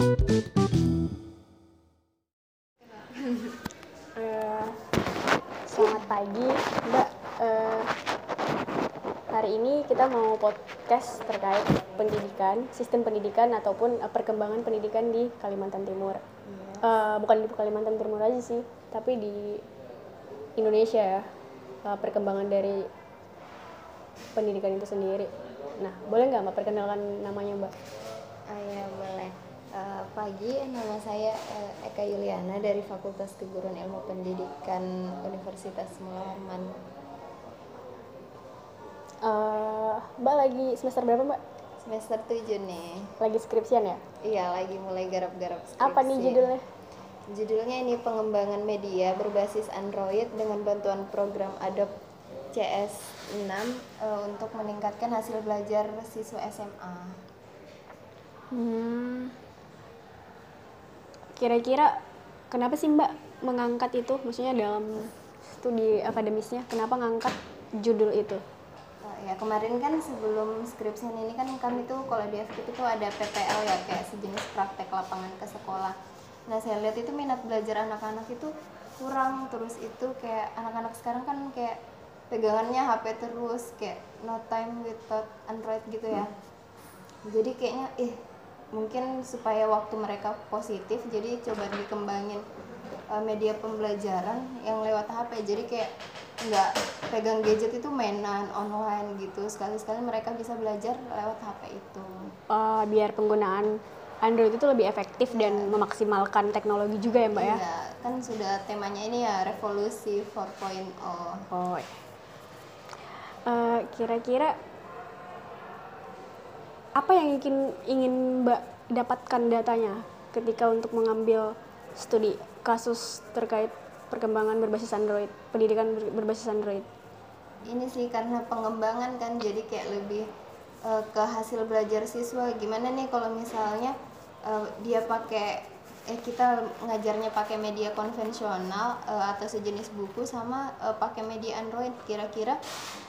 Eh, selamat pagi, Mbak. Eh, hari ini kita mau podcast terkait pendidikan, sistem pendidikan ataupun eh, perkembangan pendidikan di Kalimantan Timur. Eh, bukan di Kalimantan Timur aja sih, tapi di Indonesia ya. Eh, perkembangan dari pendidikan itu sendiri. Nah, boleh nggak Mbak perkenalkan namanya Mbak? Ah, ya boleh. Eh, pagi, nama saya eh, Eka Yuliana dari Fakultas Keguruan Ilmu Pendidikan Universitas Mula Harman. Eh, Mbak lagi semester berapa Mbak? Semester 7 nih. Lagi skripsian ya? Iya, lagi mulai garap-garap skripsi. Apa nih judulnya? Judulnya ini pengembangan media berbasis Android dengan bantuan program Adobe CS6 eh, untuk meningkatkan hasil belajar siswa SMA. Hmm. Kira-kira kenapa sih Mbak mengangkat itu? Maksudnya dalam studi akademisnya, kenapa ngangkat judul itu? Ya kemarin kan sebelum skripsian ini kan kami tuh kalau di FKIP itu ada PPL ya kayak sejenis praktek lapangan ke sekolah. Nah saya lihat itu minat belajar anak-anak itu kurang terus itu kayak anak-anak sekarang kan kayak pegangannya HP terus kayak no time without Android gitu ya. Jadi kayaknya ih mungkin supaya waktu mereka positif jadi coba dikembangin uh, media pembelajaran yang lewat HP jadi kayak nggak pegang gadget itu mainan online gitu sekali-sekali mereka bisa belajar lewat HP itu Eh, biar penggunaan Android itu lebih efektif dan memaksimalkan teknologi juga ya Mbak ya? Iya, kan sudah temanya ini ya revolusi 4.0 Oh. iya. Eh, kira-kira apa yang ingin ingin Mbak dapatkan datanya ketika untuk mengambil studi kasus terkait perkembangan berbasis Android, pendidikan ber- berbasis Android? ini sih karena pengembangan kan jadi kayak lebih eh, ke hasil belajar siswa gimana nih kalau misalnya eh, dia pakai eh kita ngajarnya pakai media konvensional eh, atau sejenis buku sama eh, pakai media Android kira-kira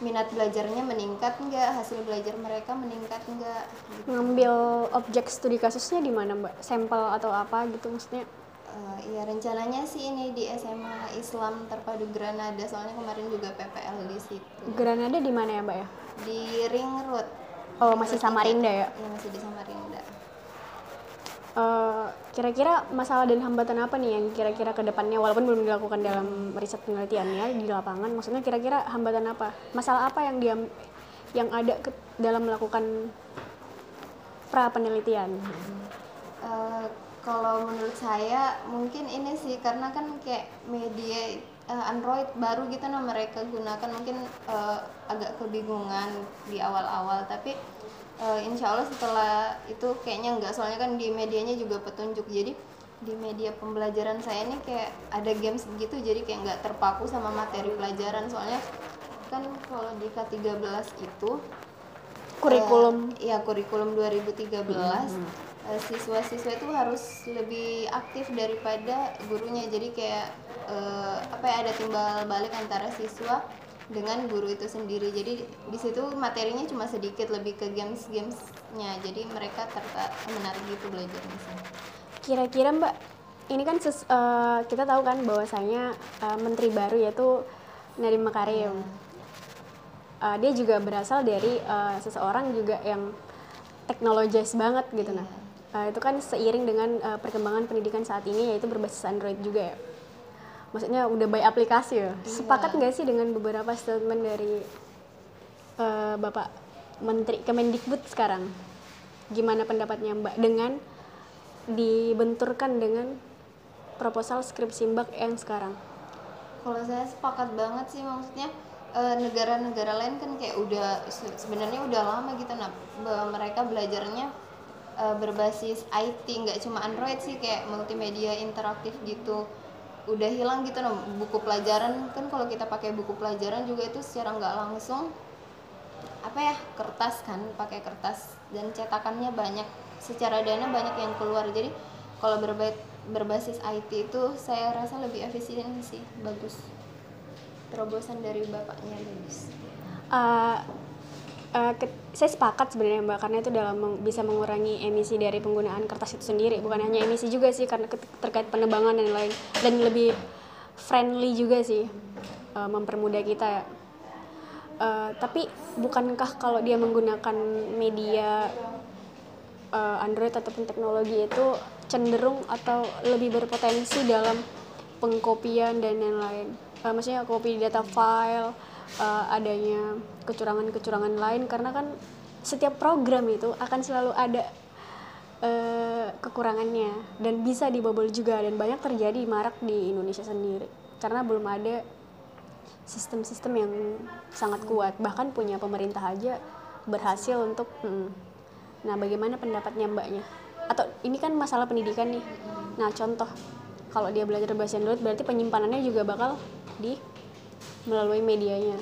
minat belajarnya meningkat nggak hasil belajar mereka meningkat nggak gitu. Mengambil objek studi kasusnya di mana Mbak? Sampel atau apa gitu maksudnya? Eh, iya rencananya sih ini di SMA Islam Terpadu Granada soalnya kemarin juga PPL di situ Granada di mana ya Mbak ya? di Ring Road Oh masih Samarinda ya? Iya masih di Samarinda Eh, kira-kira masalah dan hambatan apa nih yang kira-kira ke depannya walaupun belum dilakukan dalam riset penelitiannya di lapangan maksudnya kira-kira hambatan apa? Masalah apa yang dia yang ada ke- dalam melakukan pra penelitian Eh, kalau menurut saya mungkin ini sih karena kan kayak media eh, Android baru gitu nah mereka gunakan mungkin eh, agak kebingungan di awal-awal. Tapi eh, insya Allah setelah itu kayaknya enggak soalnya kan di medianya juga petunjuk. Jadi di media pembelajaran saya ini kayak ada games gitu jadi kayak nggak terpaku sama materi pelajaran. Soalnya kan kalau di K13 itu kurikulum. Eh, iya kurikulum 2013 Eh, siswa-siswa itu harus lebih aktif daripada gurunya. Jadi kayak eh, apa ya ada timbal balik antara siswa dengan guru itu sendiri. Jadi di situ materinya cuma sedikit lebih ke games-gamesnya. Jadi mereka tertarik menarik gitu belajarnya sih. Kira-kira mbak ini kan ses- eh, kita tahu kan bahwasanya eh, menteri baru yaitu Nadiem Makarim. Eh, dia juga berasal dari eh, seseorang juga yang teknologis banget gitu nah. Eh, itu kan seiring dengan eh, perkembangan pendidikan saat ini yaitu berbasis Android juga ya maksudnya udah by aplikasi ya. Sepakat nggak sih dengan beberapa statement dari eh, Bapak Menteri Kemendikbud sekarang? Gimana pendapatnya Mbak? Dengan dibenturkan dengan proposal skripsi Mbak yang sekarang. Kalau saya sepakat banget sih maksudnya eh, negara-negara lain kan kayak udah se- sebenarnya udah lama gitu nah mereka belajarnya eh, berbasis IT nggak cuma Android sih kayak multimedia interaktif gitu udah hilang gitu nah buku pelajaran kan kalau kita pakai buku pelajaran juga itu secara nggak langsung apa ya kertas kan pakai kertas dan cetakannya banyak secara dana banyak yang keluar. Jadi kalau berba- berbasis IT itu saya rasa lebih efisien sih bagus. Terobosan dari bapaknya bagus Eh, uh, saya sepakat sebenarnya mbak karena itu dalam meng, bisa mengurangi emisi dari penggunaan kertas itu sendiri. Bukan hanya emisi juga sih karena terkait penebangan dan lain dan lebih friendly juga sih uh, mempermudah kita. Uh, tapi bukankah kalau dia menggunakan media uh, Android ataupun teknologi itu cenderung atau lebih berpotensi dalam pengkopian dan lain-lain uh, maksudnya copy data file uh, adanya kecurangan-kecurangan lain karena kan setiap program itu akan selalu ada uh, kekurangannya dan bisa dibobol juga dan banyak terjadi marak di Indonesia sendiri karena belum ada sistem-sistem yang sangat kuat. Bahkan punya pemerintah aja berhasil untuk hmm, nah bagaimana pendapatnya mbaknya? Atau ini kan masalah pendidikan nih. Nah contoh kalau dia belajar bahasa Android berarti penyimpanannya juga bakal di melalui medianya.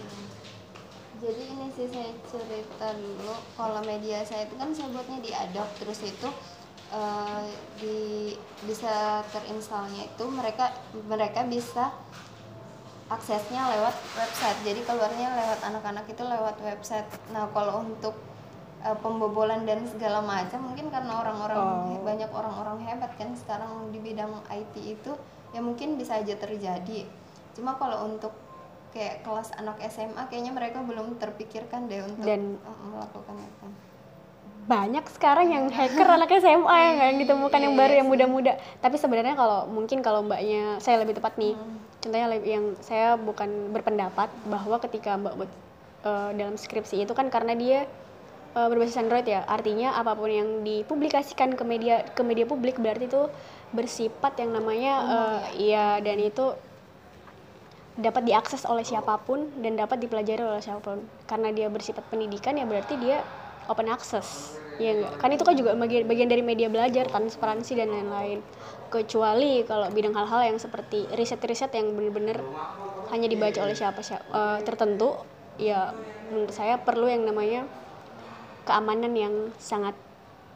Jadi ini sih saya cerita dulu kalau media saya itu kan saya buatnya di Adobe terus itu uh, di bisa terinstalnya itu mereka mereka bisa aksesnya lewat website. Jadi keluarnya lewat anak-anak itu lewat website. Nah kalau untuk uh, pembobolan dan segala macam mungkin karena orang-orang oh. banyak orang-orang hebat kan sekarang di bidang IT itu ya mungkin bisa aja terjadi. Cuma kalau untuk kayak kelas anak SMA kayaknya mereka belum terpikirkan deh untuk Dan melakukan itu. banyak sekarang yang hacker anak SMA yang yang ditemukan yang baru yang muda-muda. Tapi sebenarnya kalau mungkin kalau mbaknya saya lebih tepat nih. Hmm. contohnya yang saya bukan berpendapat bahwa ketika mbak uh, dalam skripsi itu kan karena dia uh, berbasis Android ya. Artinya apa pun yang dipublikasikan ke media ke media publik berarti itu bersifat yang namanya uh, iya dan itu dapat diakses oleh siapa pun dan dapat dipelajari oleh siapa pun. Karena dia bersifat pendidikan ya berarti dia open access ya enggak kan itu kan juga bagian bagian dari media belajar transparansi dan lain-lain. Kecuali kalau bidang hal-hal yang seperti riset-riset yang benar-benar hanya dibaca oleh siapa siapa uh, tertentu ya menurut saya perlu yang namanya keamanan yang sangat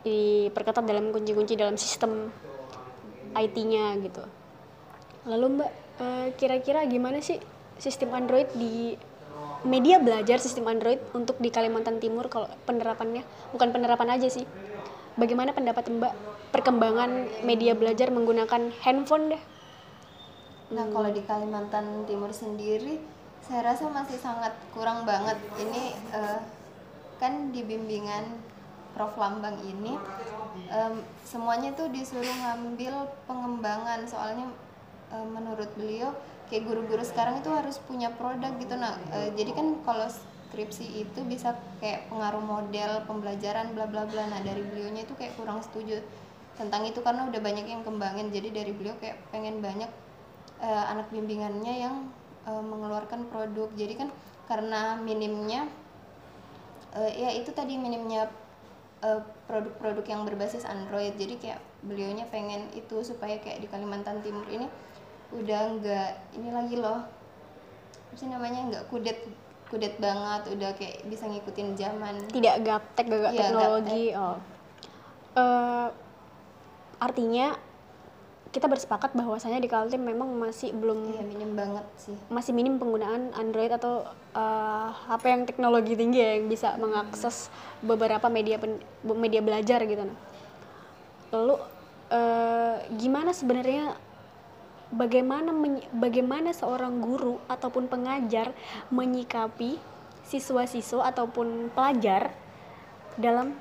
diperketat dalam kunci-kunci dalam sistem IT-nya gitu. Lalu mbak Eh, kira-kira gimana sih sistem Android di media belajar sistem Android untuk di Kalimantan Timur kalau penerapannya? Bukan penerapan aja sih. Bagaimana pendapat Mbak perkembangan media belajar menggunakan handphone deh? Nah kalau di Kalimantan Timur sendiri saya rasa masih sangat kurang banget. Ini uh, kan di bimbingan Prof. Lambang ini um, semuanya tuh disuruh ngambil pengembangan. Soalnya uh, menurut beliau kayak guru-guru sekarang itu harus punya produk gitu nah uh, jadi kan kalau skripsi itu bisa kayak pengaruh model pembelajaran bla bla bla. Nah dari beliaunya itu kayak kurang setuju tentang itu karena udah banyak yang kembangin. Jadi dari beliau kayak pengen banyak uh, anak bimbingannya yang uh, mengeluarkan produk. Jadi kan karena minimnya uh, ya itu tadi minimnya produk-produk yang berbasis Android. Jadi kayak beliaunya pengen itu supaya kayak di Kalimantan Timur ini udah nggak ini lagi loh. Apa sih namanya? Nggak kudet kudet banget. Udah kayak bisa ngikutin zaman. Tidak gaptek gak ya, teknologi gaptek. oh. Uh, artinya kita bersepakat bahwasanya di Kaltim memang masih belum iya, minim banget sih. masih minim penggunaan Android atau uh, HP yang teknologi tinggi ya yang bisa mengakses beberapa media pen, media belajar gitu. Nah lalu uh, gimana sebenarnya bagaimana bagaimana seorang guru ataupun pengajar menyikapi siswa-siswa ataupun pelajar dalam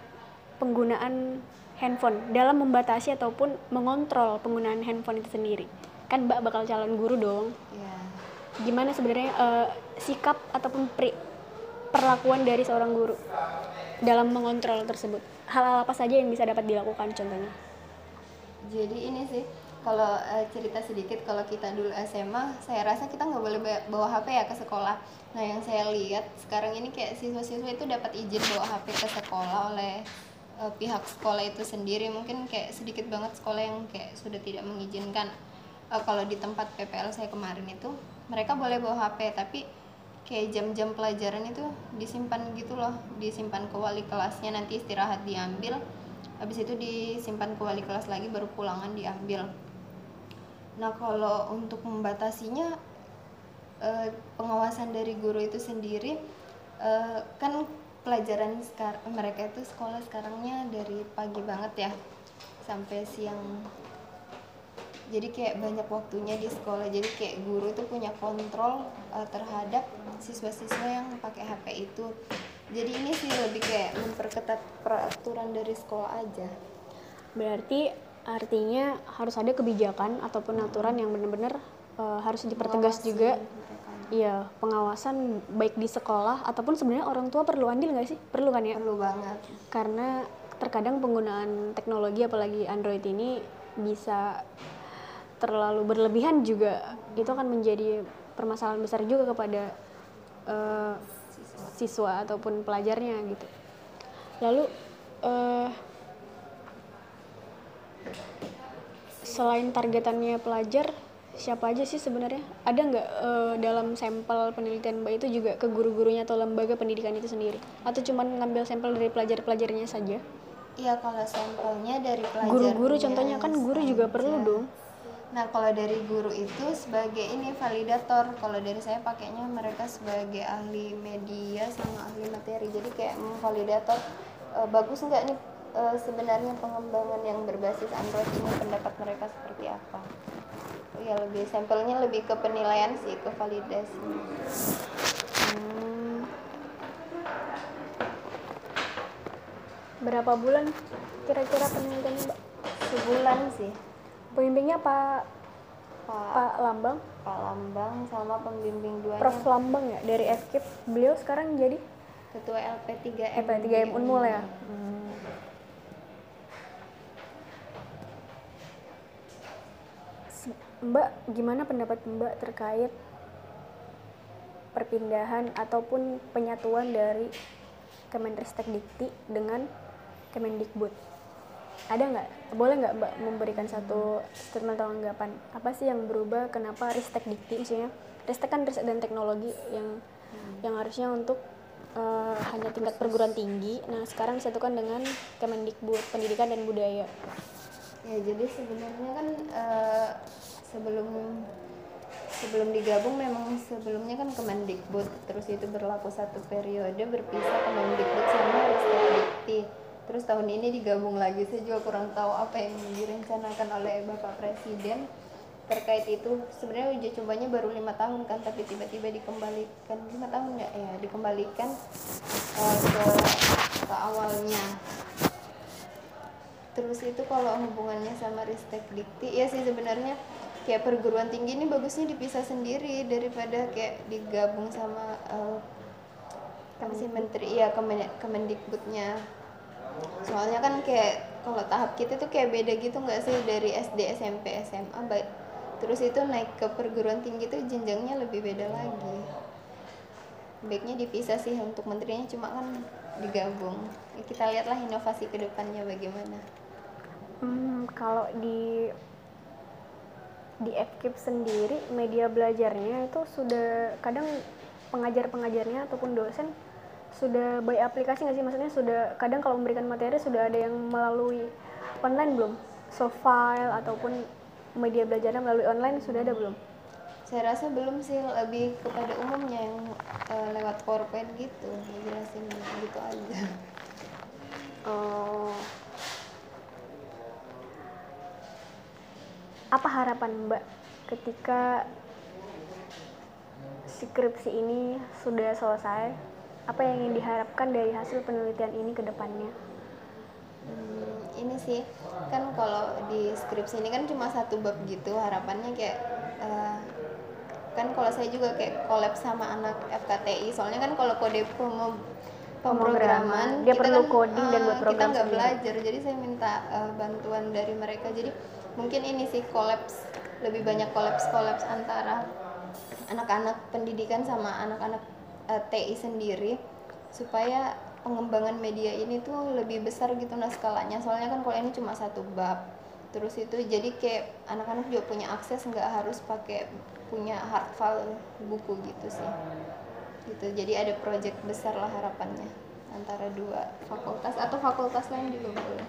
penggunaan handphone dalam membatasi ataupun mengontrol penggunaan handphone itu sendiri? Kan mbak bakal calon guru dong. Yeah. gimana sebenarnya uh, sikap ataupun pri, perlakuan dari seorang guru dalam mengontrol tersebut? Hal-hal apa saja yang bisa dapat dilakukan contohnya? Jadi ini sih kalau uh, cerita sedikit kalau kita dulu SMA saya rasa kita nggak boleh bawa HP ya ke sekolah. Nah yang saya lihat sekarang ini kayak siswa-siswa itu dapat izin bawa HP ke sekolah oleh uh, pihak sekolah itu sendiri. Mungkin kayak sedikit banget sekolah yang kayak sudah tidak mengizinkan. Uh, kalau di tempat PPL saya kemarin itu mereka boleh bawa HP tapi kayak jam-jam pelajaran itu disimpan gitu loh. Disimpan ke wali kelasnya nanti istirahat diambil. Habis itu disimpan ke wali kelas lagi baru pulangan diambil Nah, kalau untuk membatasinya eh, pengawasan dari guru itu sendiri eh, kan pelajaran mereka itu sekolah sekarangnya dari pagi banget ya sampai siang. Jadi kayak banyak waktunya di sekolah. Jadi kayak guru itu punya kontrol uh, terhadap siswa-siswa yang pakai HP itu. Jadi ini sih lebih kayak memperketat peraturan dari sekolah aja. Berarti artinya harus ada kebijakan ataupun aturan yang benar-benar uh, harus dipertegas juga. Iya pengawasan baik di sekolah ataupun sebenarnya orang tua perlu andil nggak sih? Perlu kan ya? Perlu banget. Karena terkadang penggunaan teknologi apalagi Android ini bisa terlalu berlebihan juga. Itu akan menjadi permasalahan besar juga kepada uh, siswa ataupun pelajarnya gitu. Lalu uh, selain targetannya pelajar siapa aja sih sebenarnya? Ada nggak uh, dalam sampel penelitian Mbak itu juga ke guru-gurunya atau lembaga pendidikan itu sendiri? Atau cuma ngambil sampel dari pelajar-pelajarnya saja? Iya kalau sampelnya dari pelajar. Guru-guru contohnya kan guru juga perlu dong Nah, kalau dari guru itu sebagai ini validator. Kalau dari saya pakainya mereka sebagai ahli media sama ahli materi. Jadi kayak memvalidator e, bagus nggak nih e, sebenarnya pengembangan yang berbasis Android ini pendapat mereka seperti apa. Ya lebih sampelnya lebih ke penilaian sih, ke validasi. Hmm. Berapa bulan kira-kira penelitiannya, Mbak? Sebulan sih Pembimbingnya Pak Pak, Pak Lambang. Pak Lambang sama pembimbing dua Prof Lambang ya dari FKIP. Beliau sekarang jadi ketua LP3M. LP3M Unmul ya. Hmm. Mbak, gimana pendapat Mbak terkait perpindahan ataupun penyatuan dari Kemenristek Dikti dengan Kemendikbud? ada nggak? Boleh nggak mbak memberikan satu statement atau anggapan? Apa sih yang berubah? Kenapa ristek dikti maksudnya? Ristek kan riset dan teknologi yang hmm. yang harusnya untuk uh, hanya tingkat perguruan tinggi. Nah sekarang disatukan dengan Kemendikbud Pendidikan dan Budaya. Ya jadi sebenarnya kan uh, sebelum sebelum digabung memang sebelumnya kan Kemendikbud terus itu berlaku satu periode berpisah Kemendikbud sama Ristek Dikti. Terus tahun ini digabung lagi saya juga kurang tahu apa yang direncanakan oleh bapak presiden terkait itu. Sebenarnya uji cobanya baru lima tahun kan tapi tiba-tiba dikembalikan lima tahun ya ya dikembalikan uh, ke ke awalnya. Terus itu kalau hubungannya sama Ristek Dikti ya sih sebenarnya kayak perguruan tinggi ini bagusnya dipisah sendiri daripada kayak digabung sama uh, si menteri ya Kemendikbudnya. Soalnya kan kayak kalau tahap kita tuh kayak beda gitu nggak sih dari SD SMP SMA baik terus itu naik ke perguruan tinggi tuh jenjangnya lebih beda lagi. Baiknya dipisah sih untuk menterinya cuma kan digabung. Kita lihatlah inovasi ke depannya bagaimana. Hmm, kalau di di FKIP sendiri media belajarnya itu sudah kadang pengajar-pengajarnya ataupun dosen sudah by aplikasi nggak sih? Maksudnya sudah kadang kalau memberikan materi sudah ada yang melalui online belum? So file ataupun media belajarnya melalui online sudah ada belum? Saya rasa belum sih lebih kepada umumnya yang uh, lewat PowerPoint gitu jelasin gitu aja. Oh apa harapan mbak ketika skripsi ini sudah selesai apa yang ingin diharapkan dari hasil penelitian ini ke depannya? Hmm, ini sih kan kalau di skripsi ini kan cuma satu bab gitu harapannya kayak uh, kan kalau saya juga kayak collab sama anak FKTI soalnya kan kalau kode pemrograman. Dia perlu kan, coding uh, dan buat program kita nggak belajar jadi saya minta uh, bantuan dari mereka. Jadi mungkin ini sih kolaps lebih banyak kolaps kolaps antara anak-anak pendidikan sama anak-anak uh, eh, TI sendiri supaya pengembangan media ini tuh lebih besar gitu nah skalanya. Soalnya kan kalau ini cuma satu bab terus itu jadi kayak anak-anak juga punya akses nggak harus pakai punya hard file buku gitu sih gitu jadi ada project besar lah harapannya antara dua fakultas atau fakultas lain juga boleh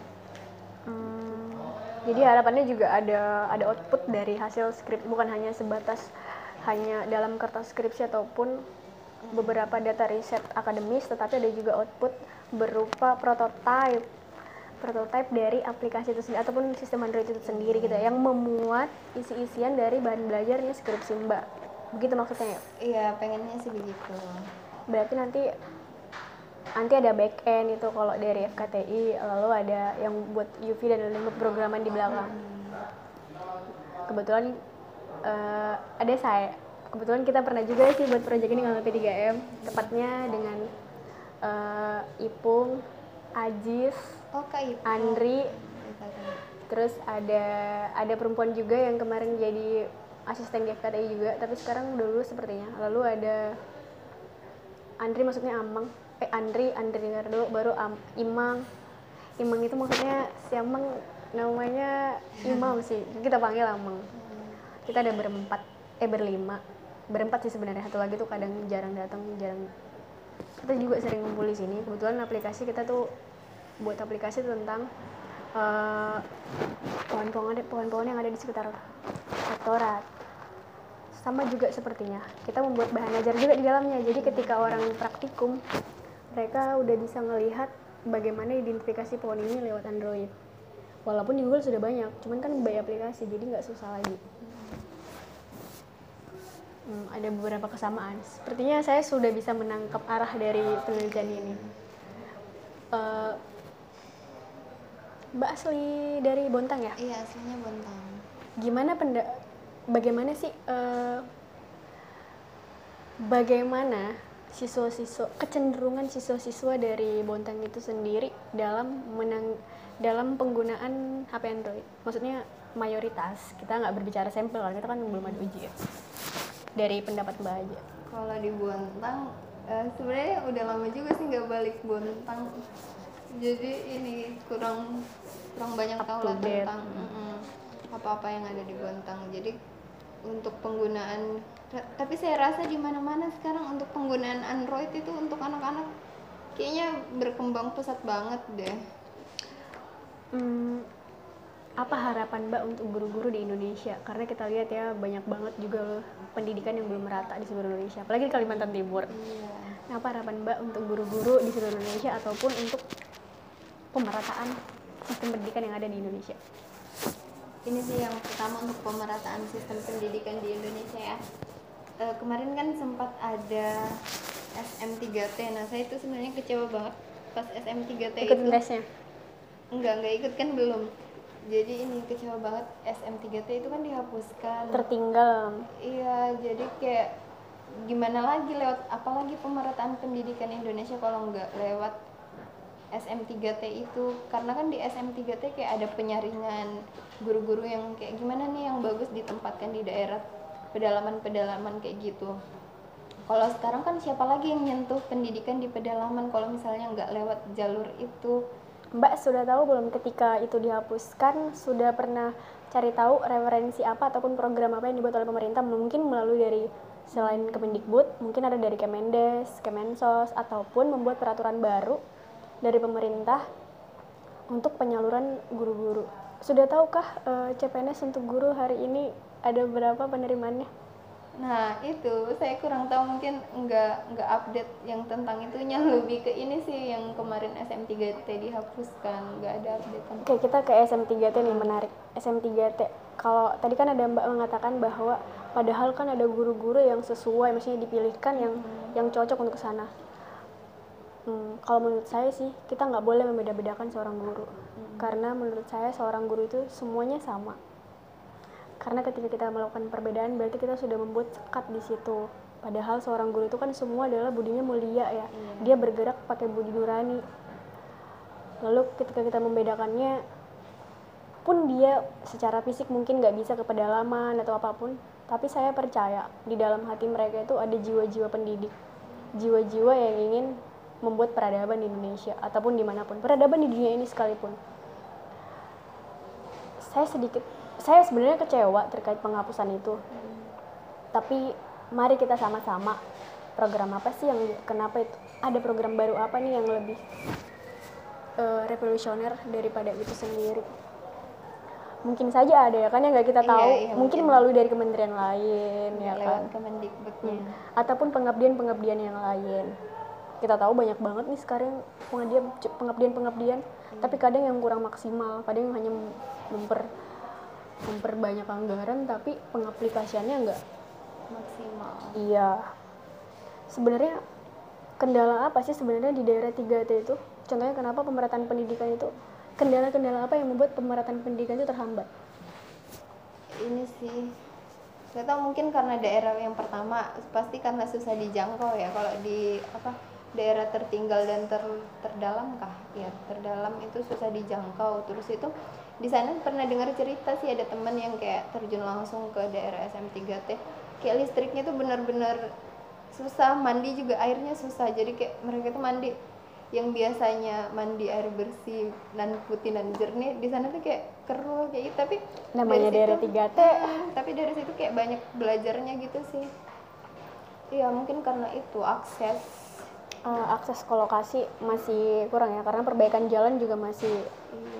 hmm, jadi harapannya juga ada ada output dari hasil skrip bukan hanya sebatas hanya dalam kertas skripsi ataupun beberapa data riset akademis tetapi ada juga output berupa prototype prototype dari aplikasi itu sendiri ataupun sistem Android itu sendiri gitu ya, yang memuat isi-isian dari bahan belajarnya skripsi Mbak. Begitu maksudnya ya? Iya, pengennya sih begitu. Berarti nanti nanti ada back end itu kalau dari FKTI lalu ada yang buat UV dan lain programan di belakang. Kebetulan eh, ada saya kebetulan kita pernah juga sih buat proyek ini dengan P3M tepatnya dengan eh, Ipung, Ajis, Oh, Kak Ibu. Andri, terus ada ada perempuan juga yang kemarin jadi asisten di FKTI juga tapi sekarang udah lulus sepertinya lalu ada Andri maksudnya Amang. Eh Andri Andri Nardo baru Am, Imang. Imang itu maksudnya si Amang namanya Imam sih kita panggil Amang. Kita ada berempat eh berlima. Berempat sih sebenarnya satu lagi tuh kadang jarang datang jarang. Kita juga sering ngumpul di sini. Kebetulan aplikasi kita tuh buat aplikasi tentang eh, pohon-pohon pohon-pohon yang ada di sekitar rektorat. Sama juga sepertinya. Kita membuat bahan ajar juga di dalamnya. Jadi ketika orang praktikum mereka udah bisa melihat bagaimana identifikasi pohon ini lewat Android. Walaupun di Google sudah banyak cuman kan by aplikasi jadi nggak susah lagi. Hmm, ada beberapa kesamaan. Sepertinya saya sudah bisa menangkap arah dari penelitian ini. Eh, Mbak asli dari Bontang ya? Iya, aslinya Bontang. gimana penda bagaimana sih eh, bagaimana siswa-siswa kecenderungan siswa-siswa dari Bontang itu sendiri dalam menang dalam penggunaan HP Android maksudnya mayoritas kita nggak berbicara sampel kan kita kan belum ada uji ya dari pendapat Mbak aja Kalau di Bontang, eh, sebenarnya udah lama juga sih nggak balik Bontang. Jadi ini kurang kurang banyak tahu lah tentang mm-mm, apa-apa yang ada di Bontang. Jadi untuk penggunaan, ta- tapi saya rasa di mana-mana sekarang untuk penggunaan Android itu untuk anak-anak kayaknya berkembang pesat banget deh. Hmm, apa harapan Mbak untuk guru-guru di Indonesia? Karena kita lihat ya banyak banget juga pendidikan yang belum merata di seluruh Indonesia, apalagi di Kalimantan Timur. Iya. Nah, apa harapan Mbak untuk guru-guru di seluruh Indonesia ataupun untuk pemerataan sistem pendidikan yang ada di Indonesia? Ini sih yang pertama untuk pemerataan sistem pendidikan di Indonesia ya. Eh, kemarin kan sempat ada SM3T nah saya itu sebenarnya kecewa banget pas SM3T Ikut itu. tesnya. enggak enggak ikut kan belum. Jadi ini kecewa banget SM3T itu kan dihapuskan. Tertinggal. iya jadi kayak gimana lagi lewat apalagi pemerataan pendidikan Indonesia kalau nggak lewat SM3T itu karena kan di SM3T kayak ada penyaringan guru-guru yang kayak gimana nih yang bagus ditempatkan di daerah pedalaman-pedalaman kayak gitu. Kalau sekarang kan siapa lagi yang nyentuh pendidikan di pedalaman kalau misalnya nggak lewat jalur itu? Mbak sudah tahu belum ketika itu dihapuskan? Sudah pernah cari tahu referensi apa ataupun program apa yang dibuat oleh pemerintah? Mungkin melalui dari selain Kemendikbud mungkin ada dari Kemendes, Kemensos ataupun membuat peraturan baru dari pemerintah untuk penyaluran guru-guru. Sudah tahukah eh, CPNS untuk guru hari ini ada berapa penerimaannya? Nah itu saya kurang tahu mungkin nggak nggak update yang tentang itunya lebih ke ini sih yang kemarin SM3T dihapuskan nggak ada update Oke, kita ke SM3T nih menarik. SM3T. Kalau tadi kan ada Mbak mengatakan bahwa padahal kan ada guru-guru yang sesuai, maksudnya dipilihkan yang yang cocok untuk ke sana. Hmm, kalau menurut saya sih kita nggak boleh membeda-bedakan seorang guru, karena menurut saya seorang guru itu semuanya sama. Karena ketika kita melakukan perbedaan berarti kita sudah membuat sekat di situ. Padahal seorang guru itu kan semua adalah budinya mulia ya. Dia bergerak pakai budi nurani. Lalu ketika kita membedakannya pun dia secara fisik mungkin nggak bisa ke pedalaman atau apa pun tapi saya percaya di dalam hati mereka itu ada jiwa-jiwa pendidik jiwa-jiwa yang ingin membuat peradaban di Indonesia ataupun di mana pun. Peradaban di dunia ini sekalipun. Saya sedikit saya sebenarnya kecewa terkait penghapusan itu. Tapi mari kita sama-sama. Program apa sih yang kenapa itu? Ada program baru apa nih yang lebih eh, revolusioner daripada itu sendiri? Mungkin saja ada ya kan yang nggak kita Iya, tahu. iya, mungkin mungkin. melalui dari kementerian lain ya lewat kan? Ataupun pengabdian-pengabdian yang lain kita tahu banyak banget nih sekarang pengabdian pengabdian-pengabdian. Tapi kadang yang kurang maksimal kadang yang hanya memper memperbanyak anggaran tapi pengaplikasiannya enggak maksimal. Iya. Sebenarnya kendala apa sih sebenarnya di daerah 3T itu? Contohnya kenapa pemerataan pendidikan itu kendala-kendala apa yang membuat pemerataan pendidikan itu terhambat? Ini sih nggak tahu mungkin karena daerah yang pertama pasti karena susah dijangkau ya. Kalau di apa daerah tertinggal dan ter, terdalam kah? Ya terdalam itu susah dijangkau. Terus itu di sana pernah dengar cerita sih ada teman yang kayak terjun langsung ke daerah SM3T kayak listriknya tuh benar-benar susah mandi juga airnya susah. Jadi kayak mereka tuh mandi yang biasanya mandi air bersih dan putih dan jernih di sana tuh kayak keruh kayak gitu. Tapi namanya dari daerah situ- 3T Hmm, tapi dari situ kayak banyak belajarnya gitu sih. Iya mungkin karena itu akses eh, akses ke lokasi masih kurang ya karena perbaikan jalan juga masih.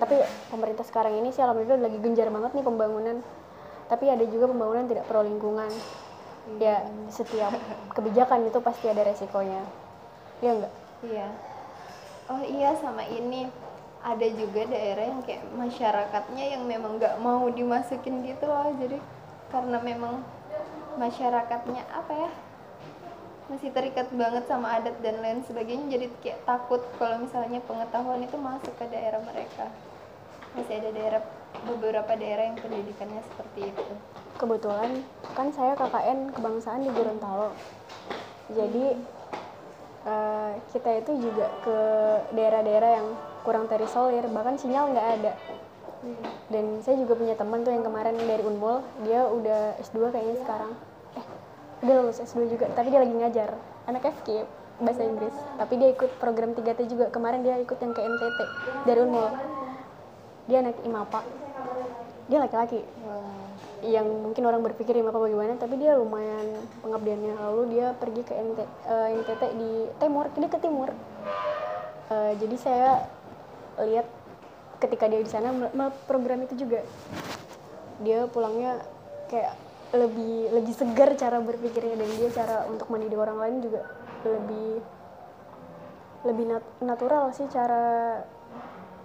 Tapi pemerintah sekarang ini sih alhamdulillah lagi genjar banget nih pembangunan. Tapi ada juga pembangunan tidak pro lingkungan. Ya setiap kebijakan itu pasti ada resikonya. Ya enggak iya. Oh iya sama ini. Ada juga daerah yang kayak masyarakatnya yang memang nggak mau dimasukin gitu loh. Jadi karena memang masyarakatnya apa ya masih terikat banget sama adat dan lain sebagainya jadi kayak takut kalau misalnya pengetahuan itu masuk ke daerah mereka. Masih ada daerah beberapa daerah yang pendidikannya seperti itu. Kebetulan kan saya KKN kebangsaan di Gorontalo. Jadi eh, kita itu juga ke daerah-daerah yang kurang terisolir bahkan sinyal nggak ada. Dan saya juga punya teman tuh yang kemarin dari Unmul dia udah S2 kayaknya sekarang eh udah lulus S2 juga tapi dia lagi ngajar. Anak FK bahasa Inggris tapi dia ikut program 3T juga. Kemarin dia ikut yang ke NTT dari Unmul dia anak IMAPA dia laki-laki. Yang mungkin orang berpikir IMAPA bagaimana tapi dia lumayan pengabdiannya. Lalu dia pergi ke NT, eh, NTT di timur dia ke timur. Eh, jadi saya lihat ketika dia di sana program itu juga. Dia pulangnya kayak lebih lebih segar cara berpikirnya dan dia cara untuk mendidik orang lain juga lebih lebih nat- natural sih cara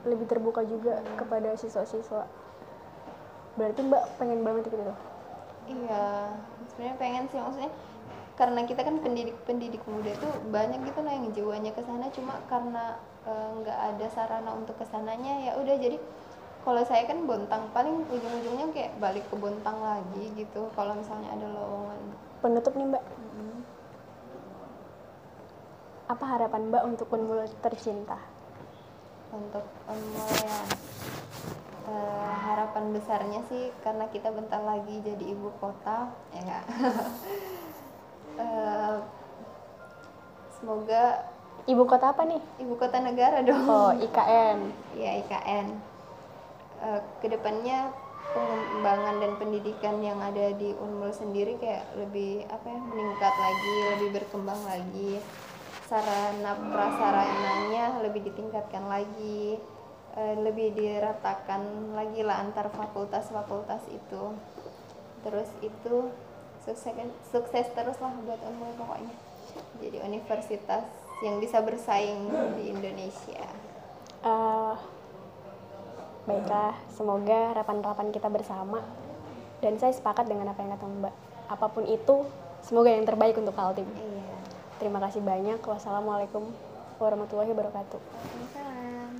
lebih terbuka juga kepada siswa-siswa. Berarti mbak pengen banget ikut itu? Iya, sebenarnya pengen sih maksudnya karena kita kan pendidik pendidik muda tuh banyak gitu lah yang jiwanya ke sana. Cuma karena eh, nggak ada sarana untuk ke sananya ya udah jadi kalau saya kan Bontang paling ujung-ujungnya kayak balik ke Bontang lagi gitu kalau misalnya ada lowongan. Penutup nih mbak. Apa harapan mbak untuk Unmul tercinta? Untuk Unmul ya eh, harapan besarnya sih karena kita bentar lagi jadi ibu kota ya nggak? Eh, semoga ibu kota apa nih? Ibu kota negara dong. Oh IKN ya IKN Eh, ke depannya pengembangan dan pendidikan yang ada di Unmul sendiri kayak lebih apa ya meningkat lagi lebih berkembang lagi. Sarana prasarananya lebih ditingkatkan lagi eh, lebih diratakan lagi lah antar fakultas-fakultas itu. Terus itu sukses sukses terus lah buat Unmul pokoknya. Jadi universitas yang bisa bersaing di Indonesia. Eh, baiklah semoga harapan-harapan kita bersama. Dan saya sepakat dengan apa yang kata mbak. Apa pun itu semoga yang terbaik untuk Kaltim. Iya. Terima kasih banyak. Wassalamualaikum warahmatullahi wabarakatuh